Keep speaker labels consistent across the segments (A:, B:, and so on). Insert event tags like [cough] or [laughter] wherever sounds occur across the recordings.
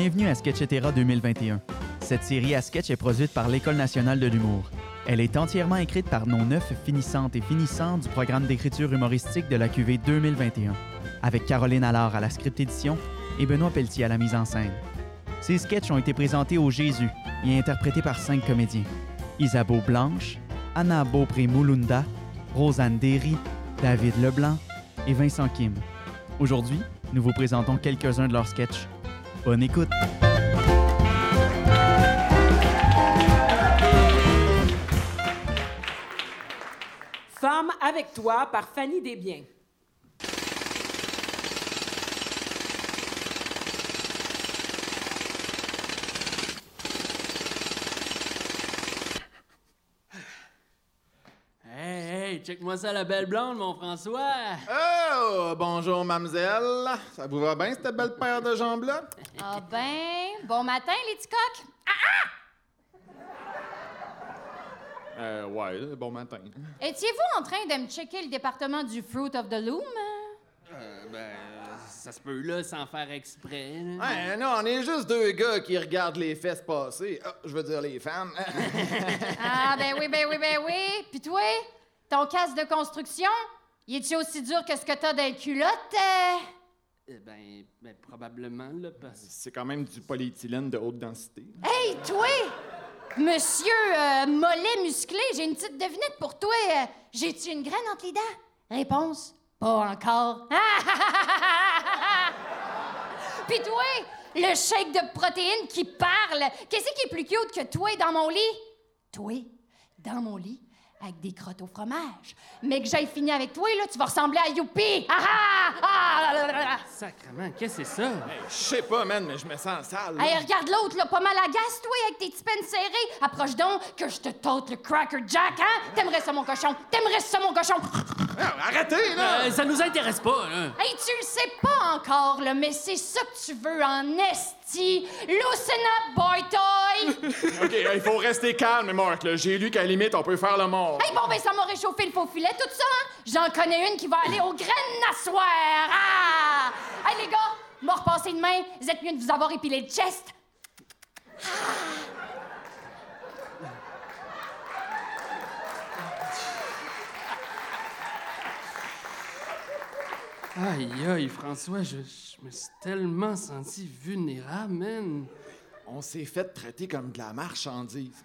A: Bienvenue à Sketchetera 2021. Cette série à sketch est produite par l'École nationale de l'humour. Elle est entièrement écrite par nos neuf finissantes et finissants du programme d'écriture humoristique de la QV 2021, avec Caroline Allard à la script édition et Benoît Pelletier à la mise en scène. Ces sketchs ont été présentés au Jésus et interprétés par cinq comédiens. Isabeau Blanche, Anna Beaupré-Moulunda, Rosanne Derry, David Leblanc et Vincent Kim. Aujourd'hui, nous vous présentons quelques-uns de leurs sketchs. Bonne écoute!
B: Femme avec toi par Fanny Desbiens.
C: Hey, hey, check-moi ça, la belle blonde, mon François!
D: Oh, bonjour, mademoiselle. Ça vous va bien, cette belle paire de jambes-là?
E: Ah ben, bon matin, les petits coqs.
D: Euh, ouais, bon matin.
E: Étiez-vous en train de me checker le département du Fruit of the Loom?
C: Euh, ben, ça se peut là sans faire exprès. là.
D: Ouais, non, on est juste deux gars qui regardent les fesses passer. Ah, je veux dire les femmes. [laughs]
E: Ah ben oui, ben oui, ben oui. Puis toi, ton casque de construction, il est-tu aussi dur que ce que t'as dans les culottes? euh?
C: Euh, ben, ben, probablement, là, parce
D: C'est quand même du polyéthylène de haute densité.
E: Hey, toi! Monsieur euh, mollet musclé, j'ai une petite devinette pour toi. Euh, J'ai-tu une graine entre les dents? Réponse, pas encore. [laughs] Puis toi, le shake de protéines qui parle, qu'est-ce qui est plus cute que toi dans mon lit? Toi, dans mon lit, avec des crottes au fromage. Mais que j'aille finir avec toi, là, tu vas ressembler à Youpi! Ah ah! Ah! là, là, là, là.
C: Sacrement, qu'est-ce que c'est ça?
D: Je sais pas, man, mais je me sens sale. là.
E: Hey, regarde l'autre, là, pas mal agace, toi, avec tes petits peines serrés. Approche donc, que je te tente le Cracker Jack, hein? T'aimerais ça, mon cochon? T'aimerais ça, mon cochon?
D: Ah, arrêtez, là!
C: Euh, ça nous intéresse pas, là!
E: Hey, tu le sais pas encore, là, mais c'est ça que tu veux en esti. Loosen up, boy toy! [laughs]
D: OK, il faut rester calme, Mark. là. J'ai lu qu'à la limite, on peut faire le mort.
E: hey, bon, ben, ça m'a réchauffé le faux filet, tout ça, hein? J'en connais une qui va aller aux graines à soir. Ah! Hey, les gars, m'a repassé demain. Vous êtes mieux de vous avoir épilé le chest.
C: Aïe, aïe, François, je, je me suis tellement senti vulnérable, man.
D: On s'est fait traiter comme de la marchandise.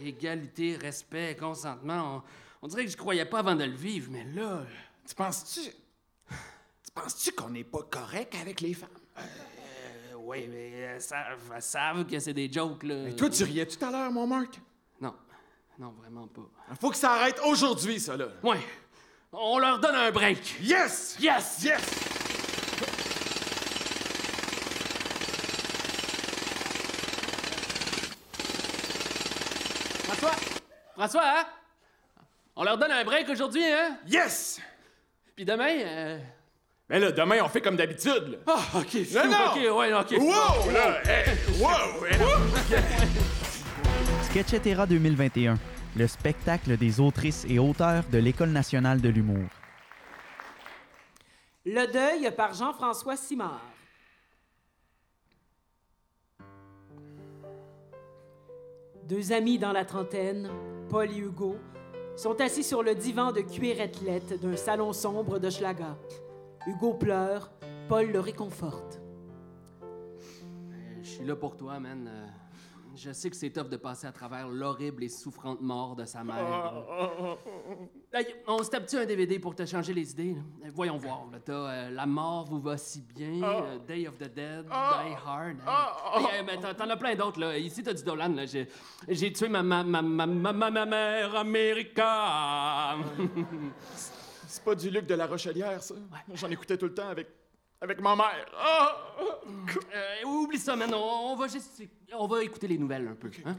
C: Égalité, respect, consentement, on, on dirait que je croyais pas avant de le vivre, mais là...
D: Tu penses-tu... Tu penses-tu qu'on n'est pas correct avec les femmes?
C: Euh, oui, mais elles savent, elles savent que c'est des jokes, là.
D: Mais toi, tu riais tout à l'heure, mon Mark?
C: Non, non, vraiment pas.
D: Faut que ça arrête aujourd'hui, ça, là.
C: Ouais, on leur donne un break.
D: Yes!
C: Yes!
D: Yes!
C: François! François, hein? On leur donne un break aujourd'hui, hein?
D: Yes!
C: Puis demain, euh...
D: Mais là, demain, on fait comme d'habitude, là.
C: Ah, OK,
D: Non, non!
C: OK, ouais, OK.
D: Wow, là! Hey, wow!
A: Sketchetera 2021, le spectacle des autrices et auteurs de l'École nationale de l'humour.
B: Le deuil par Jean-François Simard. Deux amis dans la trentaine, Paul et Hugo, sont assis sur le divan de cuir athlète d'un salon sombre de Schlaga. Hugo pleure, Paul le réconforte.
C: Euh, Je suis là pour toi, man. Je sais que c'est tough de passer à travers l'horrible et souffrante mort de sa mère. [laughs] Hey, on se tape-tu un DVD pour te changer les idées? là? Euh, Voyons voir. là. Euh, La mort vous va si bien, euh, Day of the Dead, Die Hard. hein. Hey, euh, mais t'en- as plein d'autres. là. Ici, t'as du Dolan. là. J'ai j'ai tué ma, ma, ma, ma, ma, ma- ma mère America. [laughs]
D: C'est pas du Luc de la Rochelière, ça? J'en écoutais tout le temps avec... avec ma mère. Ah!
C: Euh, oublie ça, man. On, on va juste... On va écouter les nouvelles un peu. hein?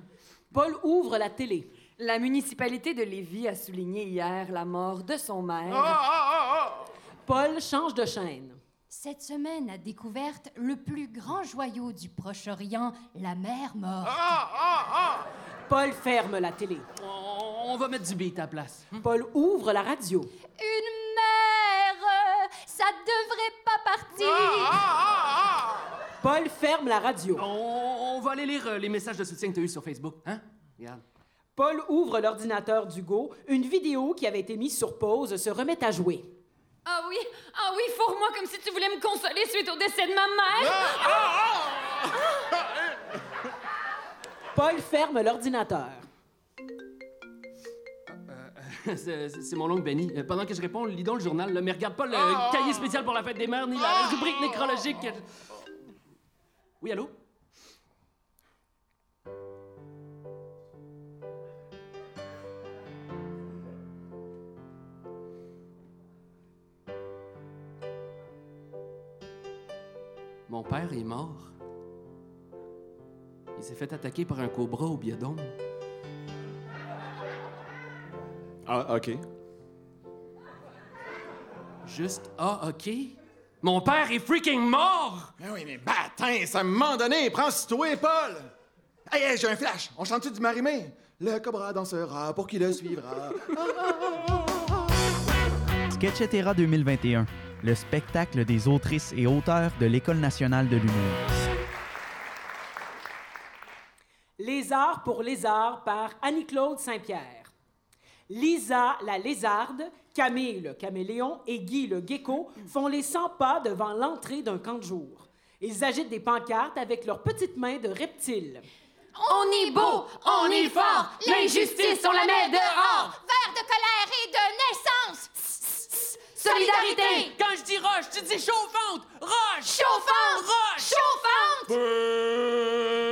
B: Paul ouvre la télé.
F: La municipalité de Lévis a souligné hier la mort de son maire.
D: Ah, ah,
B: Paul change de chaîne.
E: Cette semaine a découverte le plus grand joyau du Proche-Orient, la mer morte.
D: ah, ah, ah!
B: Paul ferme la télé.
C: On, on va mettre du beat à la place.
B: Paul ouvre la radio.
E: Une
B: Paul ferme la radio.
C: On, on va aller lire euh, les messages de soutien que tu as eus sur Facebook. Hein? Regarde.
B: Paul ouvre l'ordinateur d'Hugo. Une vidéo qui avait été mise sur pause se remet à jouer.
E: Ah oui, ah oui, fourre-moi comme si tu voulais me consoler suite au décès de ma mère.
B: Paul ferme l'ordinateur. [laughs]
C: c'est c'est mon oncle Benny. Euh, pendant que je réponds, lis donc le journal, là, mais regarde pas le cahier spécial pour la fête des mères, ni la rubrique nécrologique. Oui, allô? Mon père est mort. Il s'est fait attaquer par un cobra au biodôme.
D: Ah, OK.
C: Juste, ah, OK. Mon père est freaking mort!
D: Mais oui, mais bâtin, ça m'a donné. Prends-y toi, Paul. Hey, hey, j'ai un flash. On chante-tu du marimé? Le cobra dansera pour qui le suivra. [laughs]
A: Sketchetera 2021, le spectacle des autrices et auteurs de l'École nationale de l'humour.
B: Lézard pour lézard par Annie-Claude Saint-Pierre. Lisa la lézarde, Camille le caméléon et Guy le gecko font les 100 pas devant l'entrée d'un camp de jour. Ils agitent des pancartes avec leurs petites mains de reptiles.
E: On est beau, on est fort, l'injustice, on la met dehors. Vert de colère et de naissance. Solidarité.
C: Quand je dis roche, tu dis chauffante! Roche!
E: Chauffante.
C: Roche!
E: Chauffante.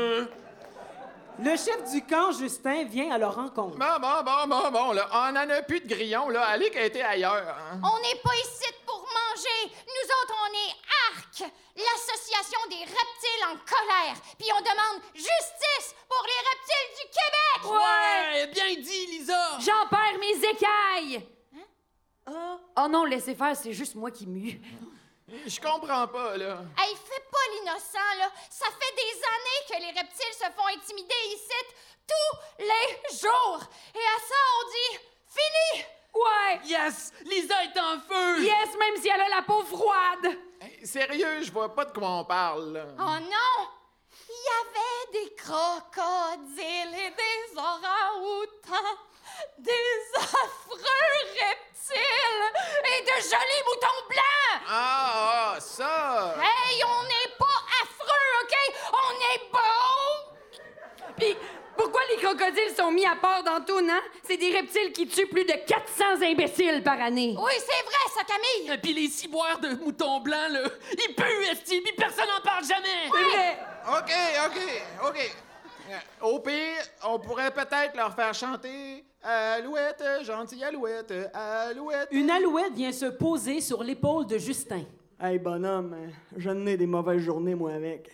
B: Le chef du camp, Justin, vient à leur rencontre.
D: Bon, bon, bon, bon, bon, là. On en a plus de grillons, là. Allez qu'elle était ailleurs. hein.
E: On n'est pas ici pour manger. Nous autres, on est ARC, l'association des reptiles en colère. Puis on demande justice pour les reptiles du Québec.
C: Ouais! Bien dit, Lisa!
F: J'en perds mes écailles! Oh non, laissez faire, c'est juste moi qui mue.
D: Je comprends pas, là.
E: Hey, fais pas l'innocent, là. Ça fait des années que les reptiles se font intimider ici, tous les jours. Et à ça, on dit fini.
F: Ouais!
C: Yes! Lisa est en feu!
F: Yes, même si elle a la peau froide!
D: Hey, sérieux, je vois pas de quoi on parle, là.
E: Oh non! Il y avait des crocodiles et des orang-outans, des affreux reptiles et de jolis moutons blancs!
D: Ah, ah, ça!
E: Hey, on n'est pas affreux, OK? On est beau!
F: Puis, pourquoi les crocodiles sont mis à part dans tout, hein? C'est des reptiles qui tuent plus de 400 imbéciles par année.
E: Oui, c'est vrai, ça, Camille!
C: Et puis les ciboires de moutons blancs, là, ils puent, esti, puis personne n'en parle jamais!
F: C'est vrai.
D: OK, OK, OK. On pourrait peut-être leur faire chanter Alouette, gentille alouette, alouette.
B: Une alouette vient se poser sur l'épaule de Justin.
G: Hey, bonhomme, je n'ai des mauvaises journées, moi, avec.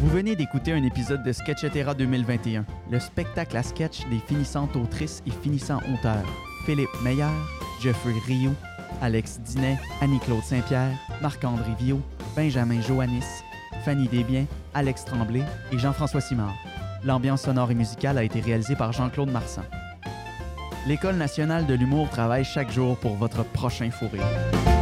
A: Vous venez d'écouter un épisode de Sketchetera 2021, le spectacle à sketch des finissantes autrices et finissants auteurs. Philippe Meyer, Jeffrey Rio, Alex Dinet, Annie-Claude Saint-Pierre, Marc-André Viau, Benjamin Joannis, Fanny Desbiens, Alex Tremblay et Jean-François Simard. L'ambiance sonore et musicale a été réalisée par Jean-Claude Marsan. L'École nationale de l'humour travaille chaque jour pour votre prochain fou rire.